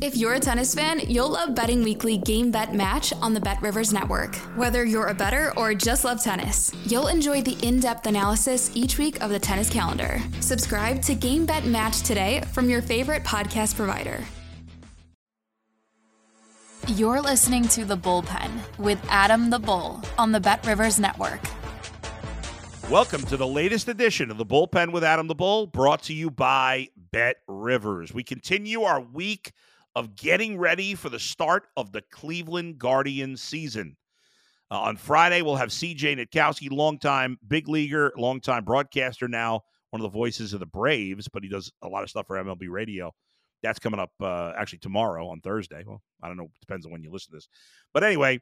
If you're a tennis fan, you'll love Betting Weekly Game Bet Match on the Bet Rivers Network. Whether you're a better or just love tennis, you'll enjoy the in depth analysis each week of the tennis calendar. Subscribe to Game Bet Match today from your favorite podcast provider. You're listening to The Bullpen with Adam the Bull on the Bet Rivers Network. Welcome to the latest edition of the Bullpen with Adam the Bull, brought to you by Bet Rivers. We continue our week of getting ready for the start of the Cleveland Guardians season. Uh, on Friday, we'll have CJ Nitkowski, longtime big leaguer, longtime broadcaster now, one of the voices of the Braves, but he does a lot of stuff for MLB radio. That's coming up uh, actually tomorrow on Thursday. Well, I don't know. Depends on when you listen to this. But anyway,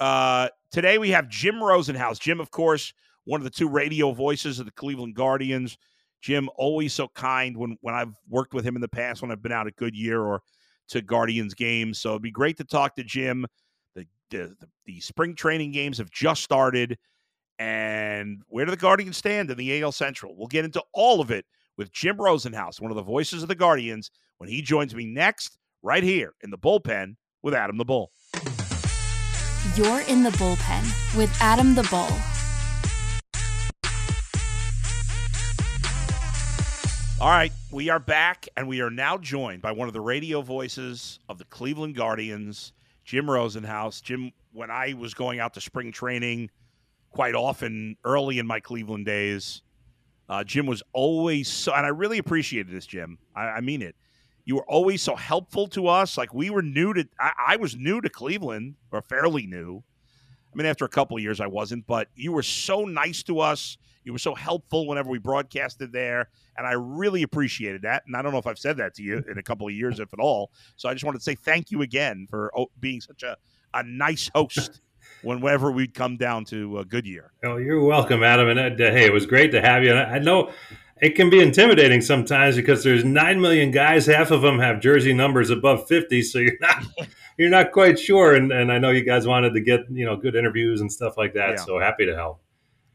uh, today we have Jim Rosenhaus. Jim, of course, one of the two radio voices of the Cleveland Guardians. Jim, always so kind when, when I've worked with him in the past, when I've been out at Goodyear or – to Guardians games. So it'd be great to talk to Jim. The, the, the, spring training games have just started. And where do the Guardians stand in the AL Central? We'll get into all of it with Jim Rosenhaus, one of the voices of the Guardians, when he joins me next, right here in the bullpen with Adam the Bull. You're in the bullpen with Adam the Bull. All right, we are back, and we are now joined by one of the radio voices of the Cleveland Guardians, Jim Rosenhaus. Jim, when I was going out to spring training quite often early in my Cleveland days, uh, Jim was always so, and I really appreciated this, Jim. I, I, mean it. You were always so helpful to us. Like we were new to, I, I was new to Cleveland, or fairly new. I mean, after a couple years, I wasn't, but you were so nice to us. You were so helpful whenever we broadcasted there and I really appreciated that. And I don't know if I've said that to you in a couple of years, if at all. So I just wanted to say thank you again for oh, being such a, a nice host whenever we'd come down to uh, Goodyear. Oh, you're welcome, Adam. And uh, hey, it was great to have you. And I know it can be intimidating sometimes because there's nine million guys. Half of them have jersey numbers above fifty, so you're not you're not quite sure. And, and I know you guys wanted to get you know good interviews and stuff like that. Yeah. So happy to help.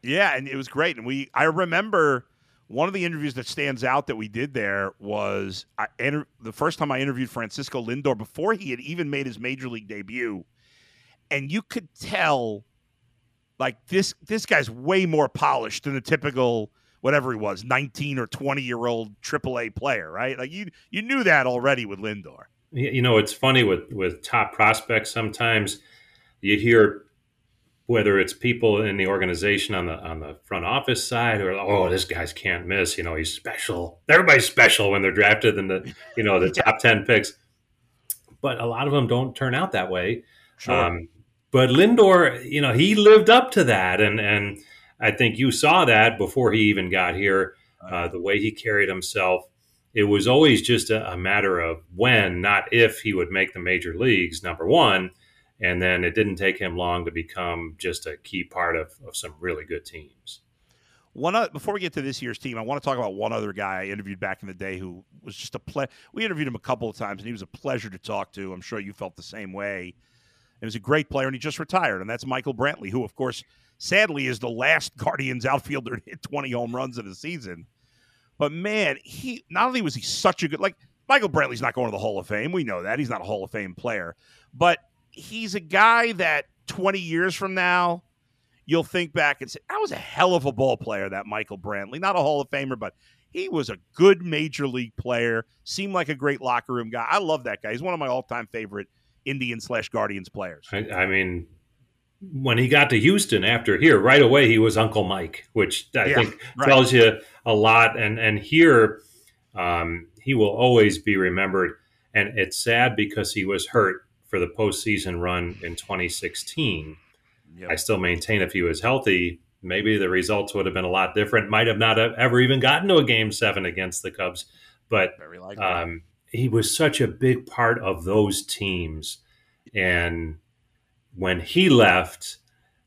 Yeah, and it was great. And we I remember one of the interviews that stands out that we did there was I enter, the first time I interviewed Francisco Lindor before he had even made his major league debut, and you could tell, like this this guy's way more polished than a typical whatever he was, nineteen or twenty year old AAA player, right? Like you you knew that already with Lindor. You know, it's funny with with top prospects. Sometimes you hear whether it's people in the organization on the on the front office side or oh this guy's can't miss you know he's special. Everybody's special when they're drafted in the you know the top 10 picks. But a lot of them don't turn out that way. Sure. Um, but lindor you know he lived up to that. And and i think you saw that before he even got here uh, the way he carried himself. It was always just a, a matter of when not if he would make the major leagues number one and then it didn't take him long to become just a key part of, of some really good teams. One uh, before we get to this year's team, I want to talk about one other guy I interviewed back in the day who was just a ple- We interviewed him a couple of times, and he was a pleasure to talk to. I'm sure you felt the same way. He was a great player, and he just retired, and that's Michael Brantley, who, of course, sadly is the last Guardians outfielder to hit 20 home runs in a season. But man, he not only was he such a good like Michael Brantley's not going to the Hall of Fame. We know that he's not a Hall of Fame player, but he's a guy that 20 years from now, you'll think back and say, that was a hell of a ball player, that Michael Brantley. Not a Hall of Famer, but he was a good major league player, seemed like a great locker room guy. I love that guy. He's one of my all time favorite Indian slash Guardians players. I, I, mean, when he got to Houston after here, right away he was Uncle Mike, which I yeah, think right. tells you a lot. And and here, um, he will always be remembered. And it's sad because he was hurt for the postseason run in 2016. Yep. I still maintain if he was healthy, maybe the results would have been a lot different. Might have not have ever even gotten to a game seven against the Cubs, but um, he was such a big part of those teams. And when he left,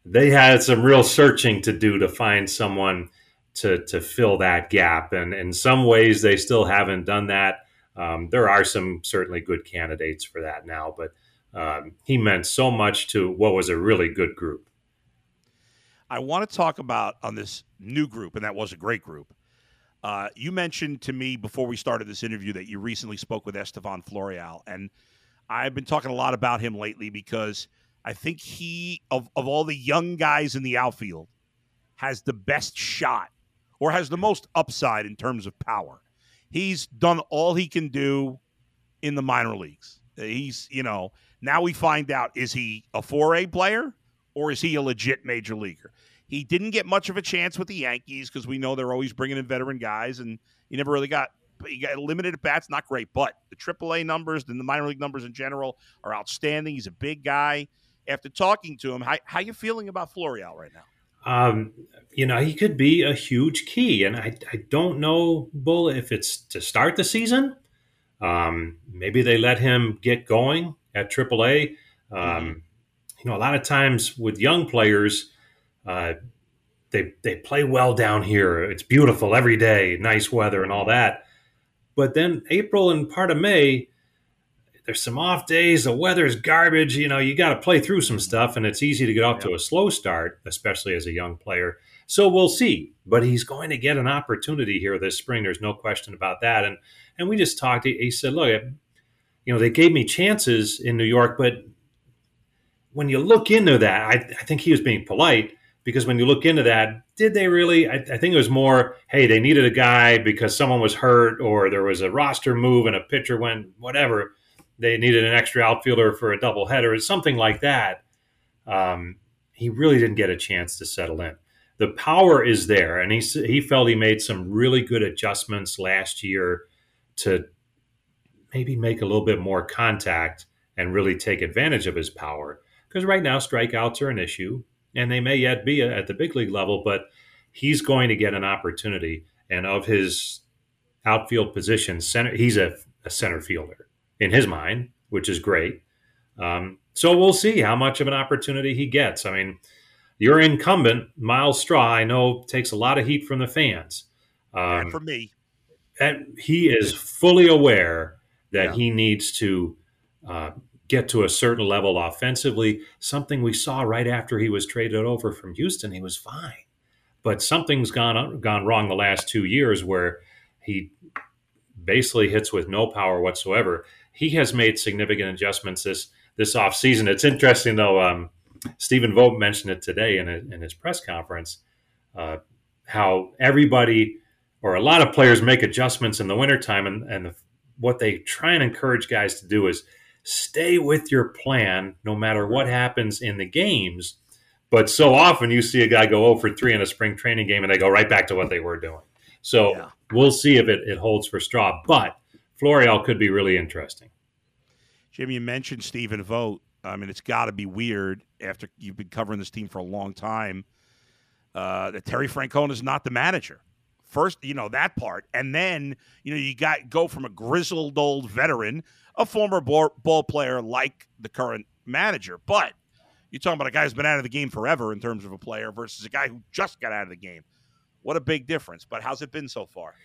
they had some real searching to do to find someone to to fill that gap, and in some ways they still haven't done that. Um, there are some certainly good candidates for that now, but um, he meant so much to what was a really good group. I want to talk about on this new group, and that was a great group. Uh, you mentioned to me before we started this interview that you recently spoke with Estevan Florial, and I've been talking a lot about him lately because I think he of of all the young guys in the outfield has the best shot or has the most upside in terms of power. He's done all he can do in the minor leagues. He's, you know, now we find out is he a 4A player or is he a legit major leaguer? He didn't get much of a chance with the Yankees because we know they're always bringing in veteran guys, and he never really got. He got limited at bats, not great, but the AAA numbers and the minor league numbers in general are outstanding. He's a big guy. After talking to him, how how you feeling about Florial right now? Um, you know, he could be a huge key, and I, I don't know, Bull, if it's to start the season. Um, maybe they let him get going at AAA. Um, mm-hmm. You know, a lot of times with young players, uh, they they play well down here. It's beautiful every day, nice weather and all that. But then April and part of May, there's some off days. The weather's garbage. You know, you got to play through some stuff, and it's easy to get off yeah. to a slow start, especially as a young player. So we'll see. But he's going to get an opportunity here this spring. There's no question about that. And and we just talked. He, he said, "Look, you know, they gave me chances in New York, but when you look into that, I, I think he was being polite." because when you look into that, did they really? I, I, think it was more, hey, they needed a guy because someone was hurt or there was a roster move and a pitcher went whatever. They needed an extra outfielder for a doubleheader or something like that. Um, he really didn't get a chance to settle in. The power is there, and he he felt he made some really good adjustments last year to maybe make a little bit more contact and really take advantage of his power. Because right now, strikeouts are an issue and they may yet be at the big league level, but he's going to get an opportunity. And of his outfield position, center, he's a, a center fielder in his mind, which is great. Um, so we'll see how much of an opportunity he gets. I mean, your incumbent, Myles Straw, I know takes a lot of heat from the fans. Um, and from me. And he is fully aware that yeah. he needs to uh, get to a certain level offensively, something we saw right after he was traded over from Houston. He was fine. But something's gone gone wrong the last two years where he basically hits with no power whatsoever. He has made significant adjustments this this offseason. It's interesting though. Um, Stephen Vogt mentioned it today in, a, in his press conference. Uh, how everybody or a lot of players make adjustments in the wintertime and, and the, what they try and encourage guys to do is stay with your plan no matter what happens in the games. But so often you see a guy go over 3 in a spring training game and they go right back to what they were doing. So yeah. we'll see if it, it holds for Straw. But Florial could be really interesting. Jim, you mentioned Stephen Vogt. I mean, it's got to be weird after you've been covering this team for a long time uh, that Terry Francona is not the manager. First, you know that part, and then you know you got go from a grizzled old veteran a former ball, ball player like the current manager. But you're talking about a guy who's been out of the game forever in terms of a player versus a guy who just got out of the game. What a big difference. But how's it been so far?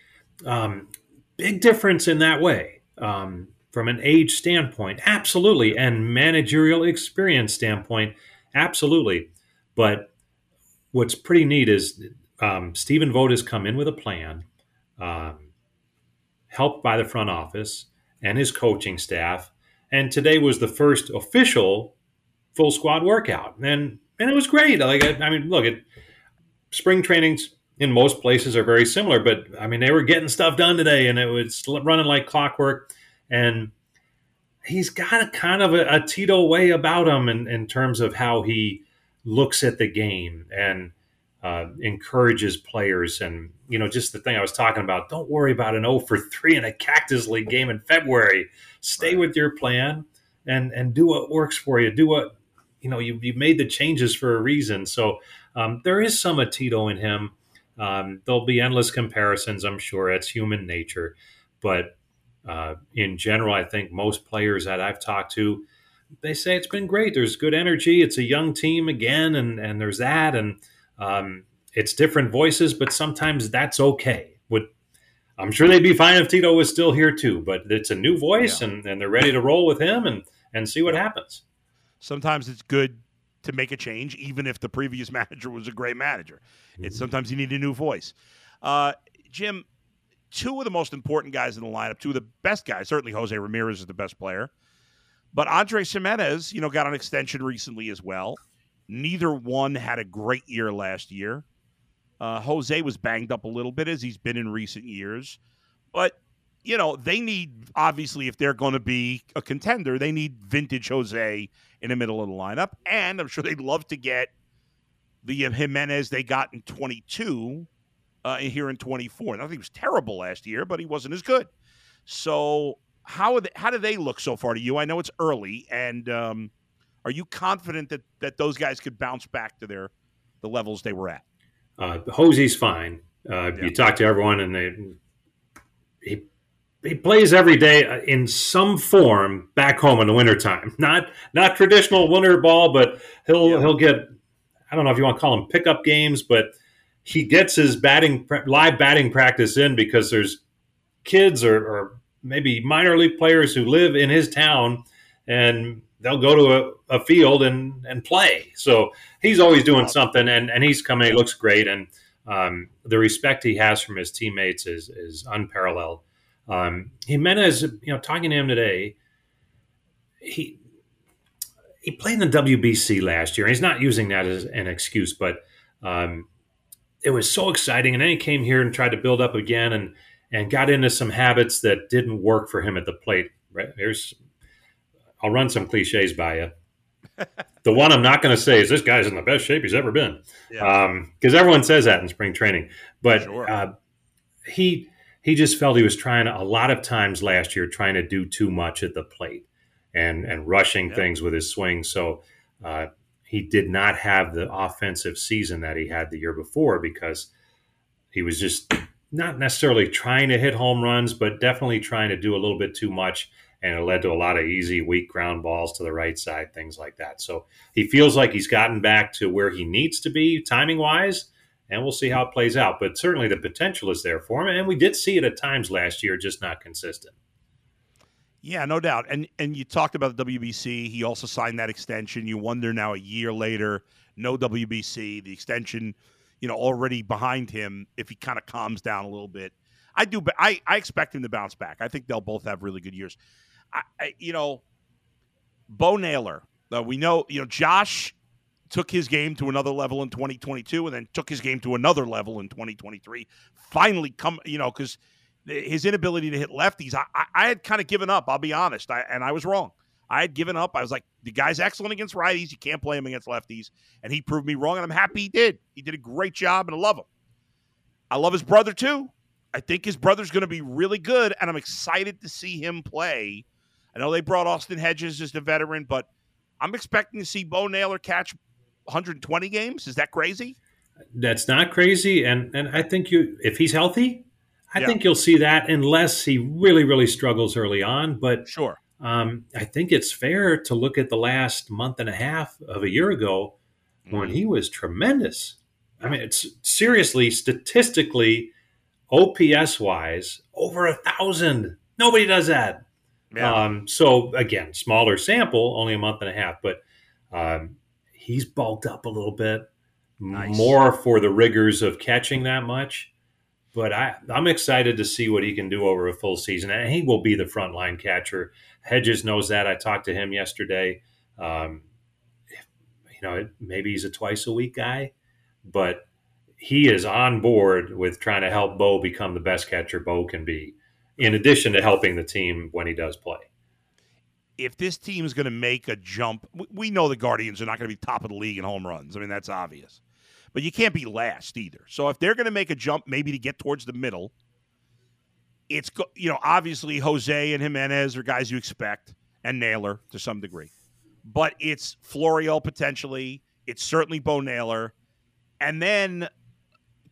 Um, big difference in that way. Um, from an age standpoint, absolutely. And managerial experience standpoint, absolutely. But what's pretty neat is um, Stephen Vogt has come in with a plan, um, helped by the front office and his coaching staff. And today was the first official full squad workout, and and it was great. Like I, I mean, look at spring trainings in most places are very similar, but I mean they were getting stuff done today, and it was running like clockwork. And he's got a kind of a, a Tito way about him in, in terms of how he looks at the game and uh, encourages players. And you know just the thing i was talking about don't worry about an 0 for 3 in a cactus league game in february. Stay with your plan and and do what works for you. Do what you know you, you made the changes for a reason. So um, there is some Tito in him. Um, there'll be endless comparisons i'm sure. It's human nature. But uh, in general i think most players that i've talked to they say it's been great. There's good energy. It's a young team again, and and there's that, and um, it's different voices, but sometimes that's okay. Would I'm sure they'd be fine if Tito was still here too, but it's a new voice, yeah. and and they're ready to roll with him and and see what happens. Sometimes it's good to make a change, even if the previous manager was a great manager. Mm-hmm. It's sometimes you need a new voice. Uh, Jim, two of the most important guys in the lineup, two of the best guys. Certainly, Jose Ramirez is the best player, but Andre Gimenez, you know, got an extension recently as well. Neither one had a great year last year. Uh, Jose was banged up a little bit as he's been in recent years, but you know they need obviously if they're going to be a contender, they need vintage Jose in the middle of the lineup, and I'm sure they'd love to get the Gimenez they got in 22 uh, here in 24. Not that he was terrible last year, but he wasn't as good. So how they, how do they look so far to you? I know it's early, and um, are you confident that that those guys could bounce back to their the levels they were at? Uh, Hosey's fine. Uh, yeah. You talk to everyone, and they he he plays every day uh, in some form back home in the wintertime. Not not traditional winter ball, but he'll yeah. he'll get I don't know if you want to call them pickup games, but he gets his batting live batting practice in because there's kids or, or maybe minor league players who live in his town and they'll go to a, a, field and, and play. So he's always doing something, and, and he's coming. He looks great, and um, the respect he has from his teammates is is unparalleled. Um, Gimenez, you know, talking to him today, he he played in the WBC last year. He's not using that as an excuse, but um, it was so exciting. And then he came here and tried to build up again, and and got into some habits that didn't work for him at the plate. Right? There's, I'll run some cliches by you. the one I'm not going to say is this guy's in the best shape he's ever been, because yeah. um, everyone says that in spring training. But sure. uh, he he just felt he was trying a lot of times last year trying to do too much at the plate and and rushing yeah. things with his swing. So uh, he did not have the offensive season that he had the year before because he was just not necessarily trying to hit home runs, but definitely trying to do a little bit too much. And it led to a lot of easy, weak ground balls to the right side, things like that. So he feels like he's gotten back to where he needs to be timing wise, and we'll see how it plays out. But certainly the potential is there for him. And we did see it at times last year, just not consistent. Yeah, no doubt. And and you talked about the WBC. He also signed that extension. You wonder now a year later, no WBC, the extension you know, already behind him if he kind of calms down a little bit. I do, I, I expect him to bounce back. I think they'll both have really good years. I, I you know, Bo Naylor. Uh, we know, you know, Josh took his game to another level in 2022 and then took his game to another level in 2023. Finally, come, you know, because his inability to hit lefties, I, I, had kind of given up. I'll be honest, I, and I was wrong. I had given up. I was like, the guy's excellent against righties. You can't play him against lefties. And he proved me wrong, and I'm happy he did. He did a great job, and I love him. I love his brother, too. I think his brother's going to be really good, and I'm excited to see him play. I know they brought Austin Hedges as the veteran, but I'm expecting to see Bo Naylor catch 120 games. Is that crazy? That's not crazy, and and I think you, if he's healthy, I yeah. think you'll see that unless he really, really struggles early on. But sure, um, I think it's fair to look at the last month and a half of a year ago when he was tremendous. I mean, it's seriously, statistically, OPS wise, over a thousand. Nobody does that. Yeah. Um, so again, smaller sample, only a month and a half, but um, he's bulked up a little bit nice. more for the rigors of catching that much. But I, I'm excited to see what he can do over a full season, and he will be the frontline catcher. Hedges knows that. I talked to him yesterday. Um, you know, maybe he's a twice a week guy, but he is on board with trying to help Bo become the best catcher Bo can be, in addition to helping the team when he does play. If this team is going to make a jump, we know the Guardians are not going to be top of the league in home runs. I mean, that's obvious but you can't be last either. So if they're going to make a jump, maybe to get towards the middle, it's you know obviously Jose and Gimenez are guys you expect, and Naylor to some degree, but it's Florial potentially. It's certainly Bo Naylor, and then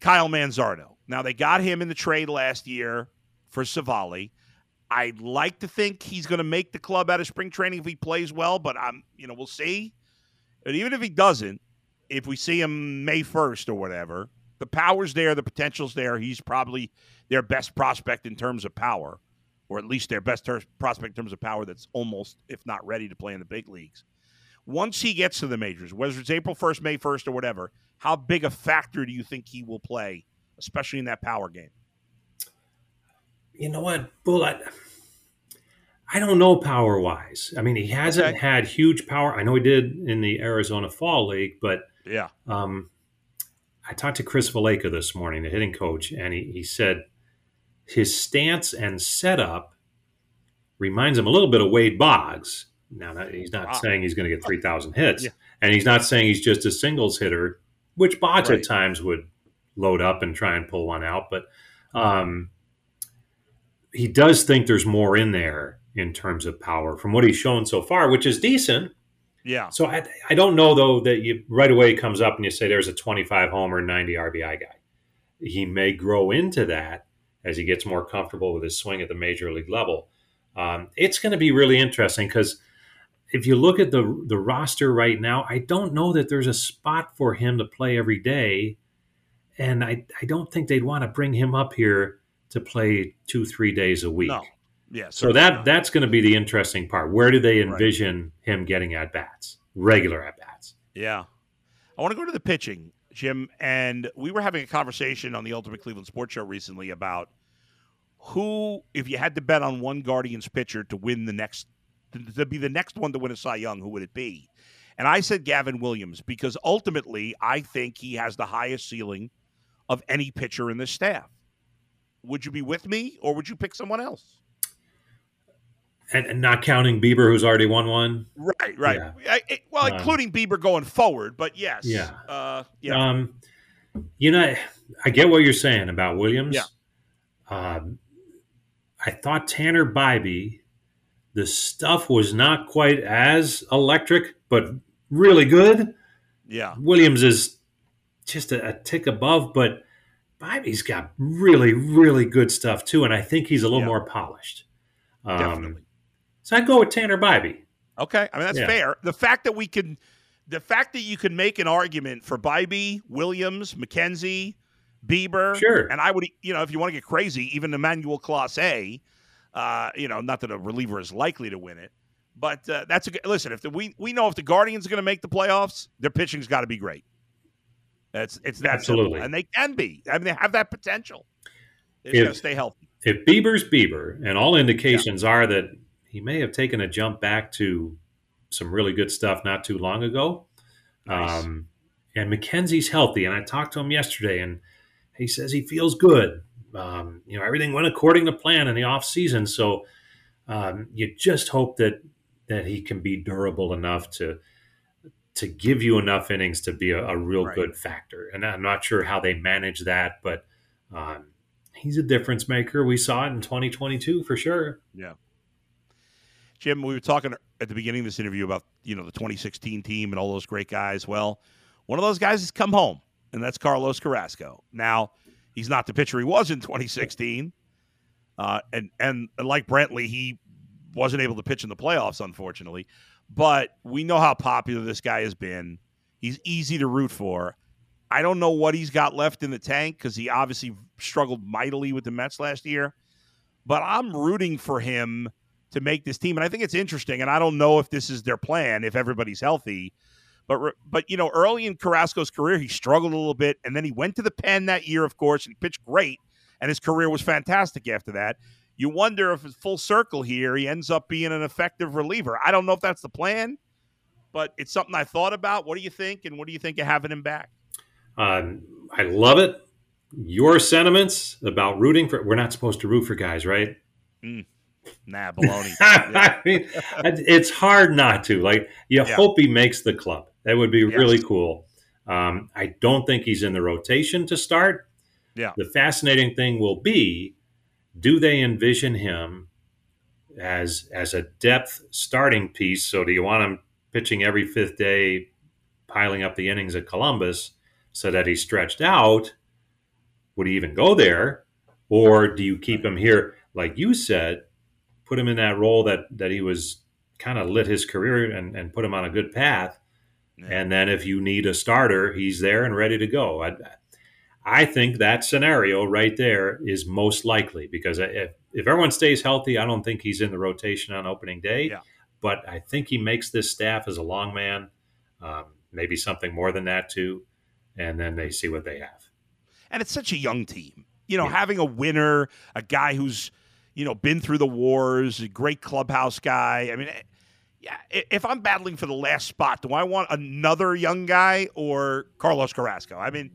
Kyle Manzardo. Now they got him in the trade last year for Civale. I'd like to think he's going to make the club out of spring training if he plays well, but I'm, you know, we'll see. But even if he doesn't, if we see him May 1st or whatever, the power's there, the potential's there. He's probably their best prospect in terms of power, or at least their best ter- prospect in terms of power that's almost, if not ready to play in the big leagues. Once he gets to the majors, whether it's April 1st, May 1st, or whatever, how big a factor do you think he will play, especially in that power game? You know what, Bull, I, I don't know power wise. I mean, he hasn't okay. had huge power. I know he did in the Arizona Fall League, but yeah. Um, I talked to Chris Valaika this morning, the hitting coach, and he, he said his stance and setup reminds him a little bit of Wade Boggs. Now, he's not wow. saying he's going to get 3,000 hits, yeah. and he's not saying he's just a singles hitter, which Boggs right. at times would load up and try and pull one out. But um, he does think there's more in there in terms of power from what he's shown so far, which is decent. Yeah. So I, I don't know though that you right away comes up and you say there's a 25 homer, 90 RBI guy. He may grow into that as he gets more comfortable with his swing at the major league level. Um, it's going to be really interesting because if you look at the the roster right now, I don't know that there's a spot for him to play every day, and I I don't think they'd want to bring him up here to play two three days a week. No. Yeah. So that not. that's going to be the interesting part. Where do they envision right. him getting at bats, regular at bats? Yeah. I want to go to the pitching, Jim. And we were having a conversation on the Ultimate Cleveland Sports Show recently about who, if you had to bet on one Guardians pitcher to win the next, to, to be the next one to win a Cy Young, who would it be? And I said Gavin Williams because ultimately I think he has the highest ceiling of any pitcher in this staff would you be with me or would you pick someone else? And, and not counting Bieber, who's already won one. Right, right. Yeah. I, it, well, um, including Bieber going forward, but yes. Yeah. Uh, yeah. Um, you know, I get what you're saying about Williams. Yeah. Um, I thought Tanner Bibee, the stuff was not quite as electric, but really good. Yeah. Williams is just a, a tick above, but Bibee's got really, really good stuff too, and I think he's a little yeah. more polished. Um, Definitely. So I'd go with Tanner Bibee. Okay, I mean that's yeah. fair. The fact that we can, the fact that you can make an argument for Bibee, Williams, McKenzie, Bieber, sure, and I would, you know, if you want to get crazy, even Emmanuel Clase, uh, you know, not that a reliever is likely to win it, but uh, that's a listen. If the, we we know if the Guardians are going to make the playoffs, their pitching's got to be great. It's it's that Absolutely. simple, and they can be. I mean, they have that potential. They just to stay healthy. If Bieber's Bieber, and all indications yeah. are that he may have taken a jump back to some really good stuff not too long ago. Nice. Um, and McKenzie's healthy, and I talked to him yesterday, and he says he feels good. Um, you know, everything went according to plan in the off season, so um, you just hope that that he can be durable enough to to give you enough innings to be a, a real right. good factor. And I'm not sure how they manage that, but um, he's a difference maker. We saw it in 2022 for sure. Yeah. Jim, we were talking at the beginning of this interview about you know the 2016 team and all those great guys. Well, one of those guys has come home, and that's Carlos Carrasco. Now, he's not the pitcher he was in 2016, uh, and and like Brantley, he wasn't able to pitch in the playoffs, unfortunately but we know how popular this guy has been. He's easy to root for. I don't know what he's got left in the tank because he obviously struggled mightily with the Mets last year. But I'm rooting for him to make this team, and I think it's interesting. And I don't know if this is their plan if everybody's healthy. But but you know, early in Carrasco's career, he struggled a little bit, and then he went to the pen that year, of course, and he pitched great, and his career was fantastic after that you wonder if it's full circle here, he ends up being an effective reliever. I don't know if that's the plan, but it's something I thought about. What do you think? And what do you think of having him back? Um, I love it. Your sentiments about rooting for, we're not supposed to root for guys, right? Mm. Nah, baloney. I mean, it's hard not to. Like, you yeah. hope he makes the club. That would be yes. really cool. Um, I don't think he's in the rotation to start. Yeah. The fascinating thing will be do they envision him as as a depth starting piece? So do you want him pitching every fifth day, piling up the innings at Columbus so that he's stretched out? Would he even go there? Or do you keep him here, like you said, put him in that role that that he was kind of lit his career and, and put him on a good path. Yeah. And then if you need a starter, he's there and ready to go. I, I think that scenario right there is most likely because if, if everyone stays healthy, I don't think he's in the rotation on opening day. Yeah. But I think he makes this staff as a long man, um, maybe something more than that too. And then they see what they have. And it's such a young team. You know, yeah. having a winner, a guy who's, you know, been through the wars, a great clubhouse guy. I mean, yeah, if I'm battling for the last spot, do I want another young guy or Carlos Carrasco? I mean,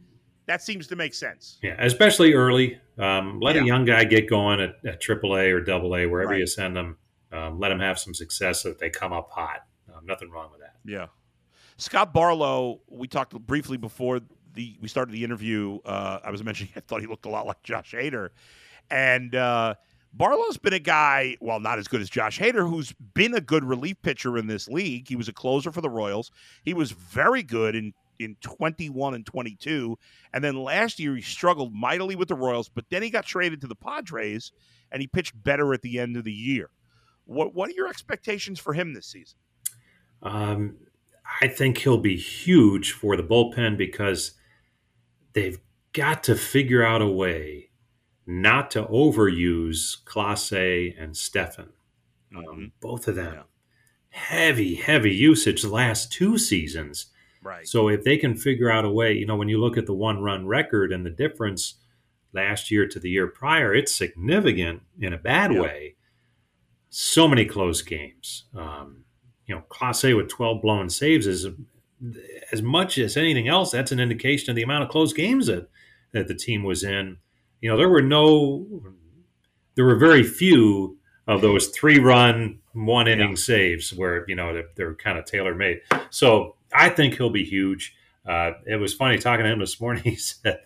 that seems to make sense. Yeah, especially early. Um, let yeah. a young guy get going at, at AAA or AA, wherever right. you send them. Um, let them have some success so that they come up hot. Um, nothing wrong with that. Yeah. Scott Barlow, we talked briefly before the we started the interview. Uh, I was mentioning I thought he looked a lot like Josh Hader, and uh, Barlow's been a guy, well, not as good as Josh Hader, who's been a good relief pitcher in this league. He was a closer for the Royals. He was very good in in 21 and 22. And then last year he struggled mightily with the Royals, but then he got traded to the Padres and he pitched better at the end of the year. What what are your expectations for him this season? Um, I think he'll be huge for the bullpen because they've got to figure out a way not to overuse Clase and Stephan. Um, mm-hmm. both of them yeah. heavy, heavy usage the last two seasons. Right. So if they can figure out a way, you know, when you look at the one run record and the difference last year to the year prior, it's significant in a bad yeah. way. So many close games. Um, you know, Clase with 12 blown saves is as much as anything else. That's an indication of the amount of close games that, that the team was in. You know, there were no, there were very few of those three run, one inning yeah. saves where, you know, they're, they're kind of tailor made. So I think he'll be huge. Uh, it was funny talking to him this morning. He said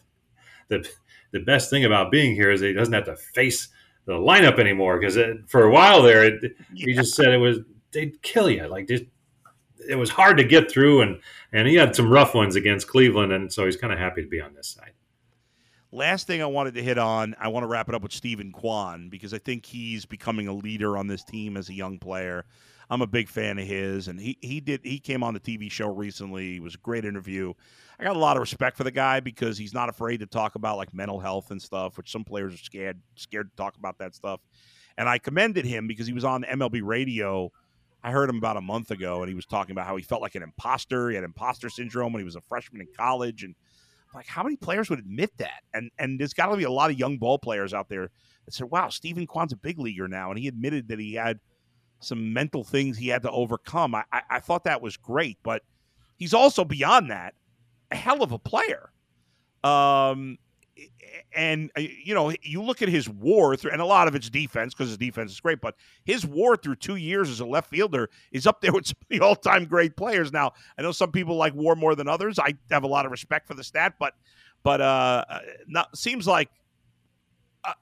the the best thing about being here is he doesn't have to face the lineup anymore because for a while there, it, yeah. he just said it was they'd kill you. Like just, it was hard to get through, and and he had some rough ones against Cleveland, and so he's kind of happy to be on this side. Last thing I wanted to hit on, I want to wrap it up with Stephen Kwan because I think he's becoming a leader on this team as a young player. I'm a big fan of his, and he he did he came on the TV show recently. It was a great interview. I got a lot of respect for the guy because he's not afraid to talk about like mental health and stuff, which some players are scared scared to talk about that stuff. And I commended him because he was on MLB radio. I heard him about a month ago, and he was talking about how he felt like an imposter. He had imposter syndrome when he was a freshman in college, and like how many players would admit that? And and there's got to be a lot of young ball players out there that said, "Wow, Stephen Kwan's a big leaguer now," and he admitted that he had some mental things he had to overcome. I, I, I thought that was great, but he's also beyond that a hell of a player. Um, and uh, you know, you look at his WAR through, and a lot of it's defense because his defense is great. But his WAR through two years as a left fielder is up there with the all-time great players. Now, I know some people like WAR more than others. I have a lot of respect for the stat, but but uh, uh not, seems like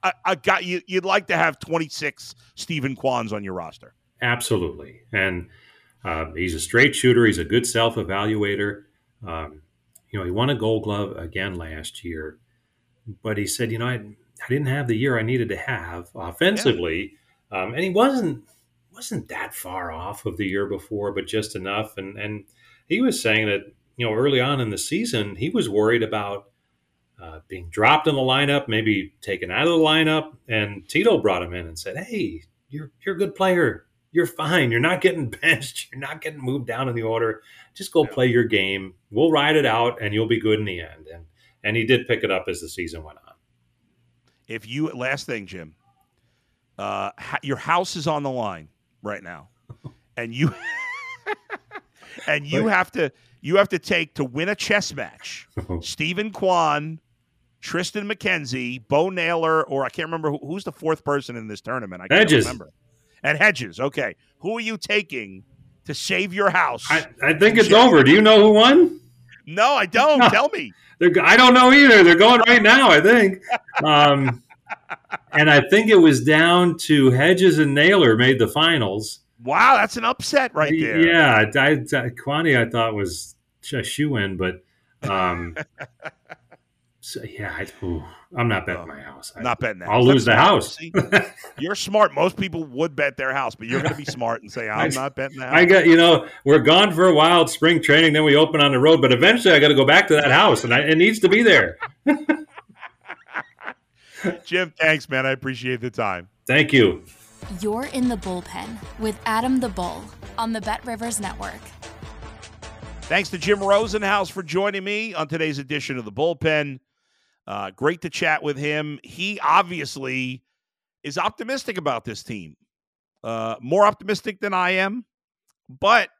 I, I got you. You'd like to have 26 Stephen Kwans on your roster. Absolutely. And uh, he's a straight shooter. He's a good self evaluator. Um, you know, he won a gold glove again last year, but he said, you know, I, I didn't have the year I needed to have offensively. Yeah. Um, and he wasn't wasn't that far off of the year before, but just enough. And and he was saying that you know early on in the season he was worried about uh, being dropped in the lineup, maybe taken out of the lineup. And Tito brought him in and said, "Hey, you're you're a good player you're fine. You're not getting benched. You're not getting moved down in the order. Just go yeah. play your game. We'll ride it out, and you'll be good in the end. And and he did pick it up as the season went on. If you last thing, Jim, uh, your house is on the line right now, and you and you have to you have to take to win a chess match. Stephen Kwan, Tristan McKenzie, Bo Naylor, or I can't remember who, who's the fourth person in this tournament. I can't Hedges. remember and Hedges. Okay, who are you taking to save your house? I, I think it's over. Do you know who won? No, I don't. Tell me. They're, I don't know either. They're going right now. I think. Um, and I think it was down to Hedges and Naylor made the finals. Wow, that's an upset right there. Yeah, I, I, Kwani I thought was a shoe in, but um, So, yeah, I, am not betting my house. I, not betting that. I'll lose the house. you're smart. Most people would bet their house, but you're going to be smart and say, "I'm I, not betting that." I got you know, we're gone for a while. Spring training, then we open on the road, but eventually I got to go back to that house, and I, it needs to be there. Jim, thanks, man. I appreciate the time. Thank you. You're in the bullpen with Adam the Bull on the Bet Rivers Network. Thanks to Jim Rosenhaus for joining me on today's edition of the bullpen. Uh, great to chat with him. He obviously is optimistic about this team, uh, more optimistic than I am. But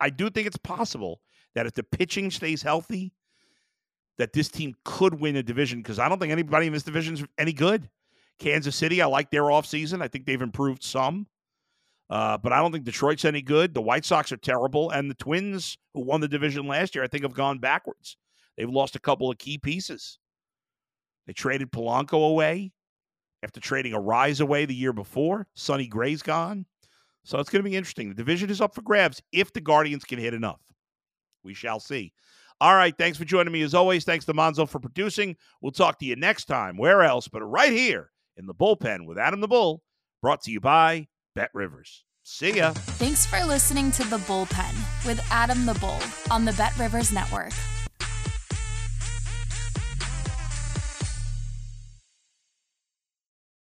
I do think it's possible that if the pitching stays healthy, that this team could win a division because I don't think anybody in this division is any good. Kansas City, I like their offseason. I think they've improved some. Uh, but I don't think Detroit's any good. The White Sox are terrible. And the Twins, who won the division last year, I think have gone backwards. They've lost a couple of key pieces. They traded Polanco away after trading Arraez away the year before. Sonny Gray's gone. So it's going to be interesting. The division is up for grabs if the Guardians can hit enough. We shall see. All right. Thanks for joining me as always. Thanks to Monzo for producing. We'll talk to you next time. Where else but right here in the bullpen with Adam the Bull, brought to you by Bet Rivers. See ya. Thanks for listening to The Bullpen with Adam the Bull on the Bet Rivers Network.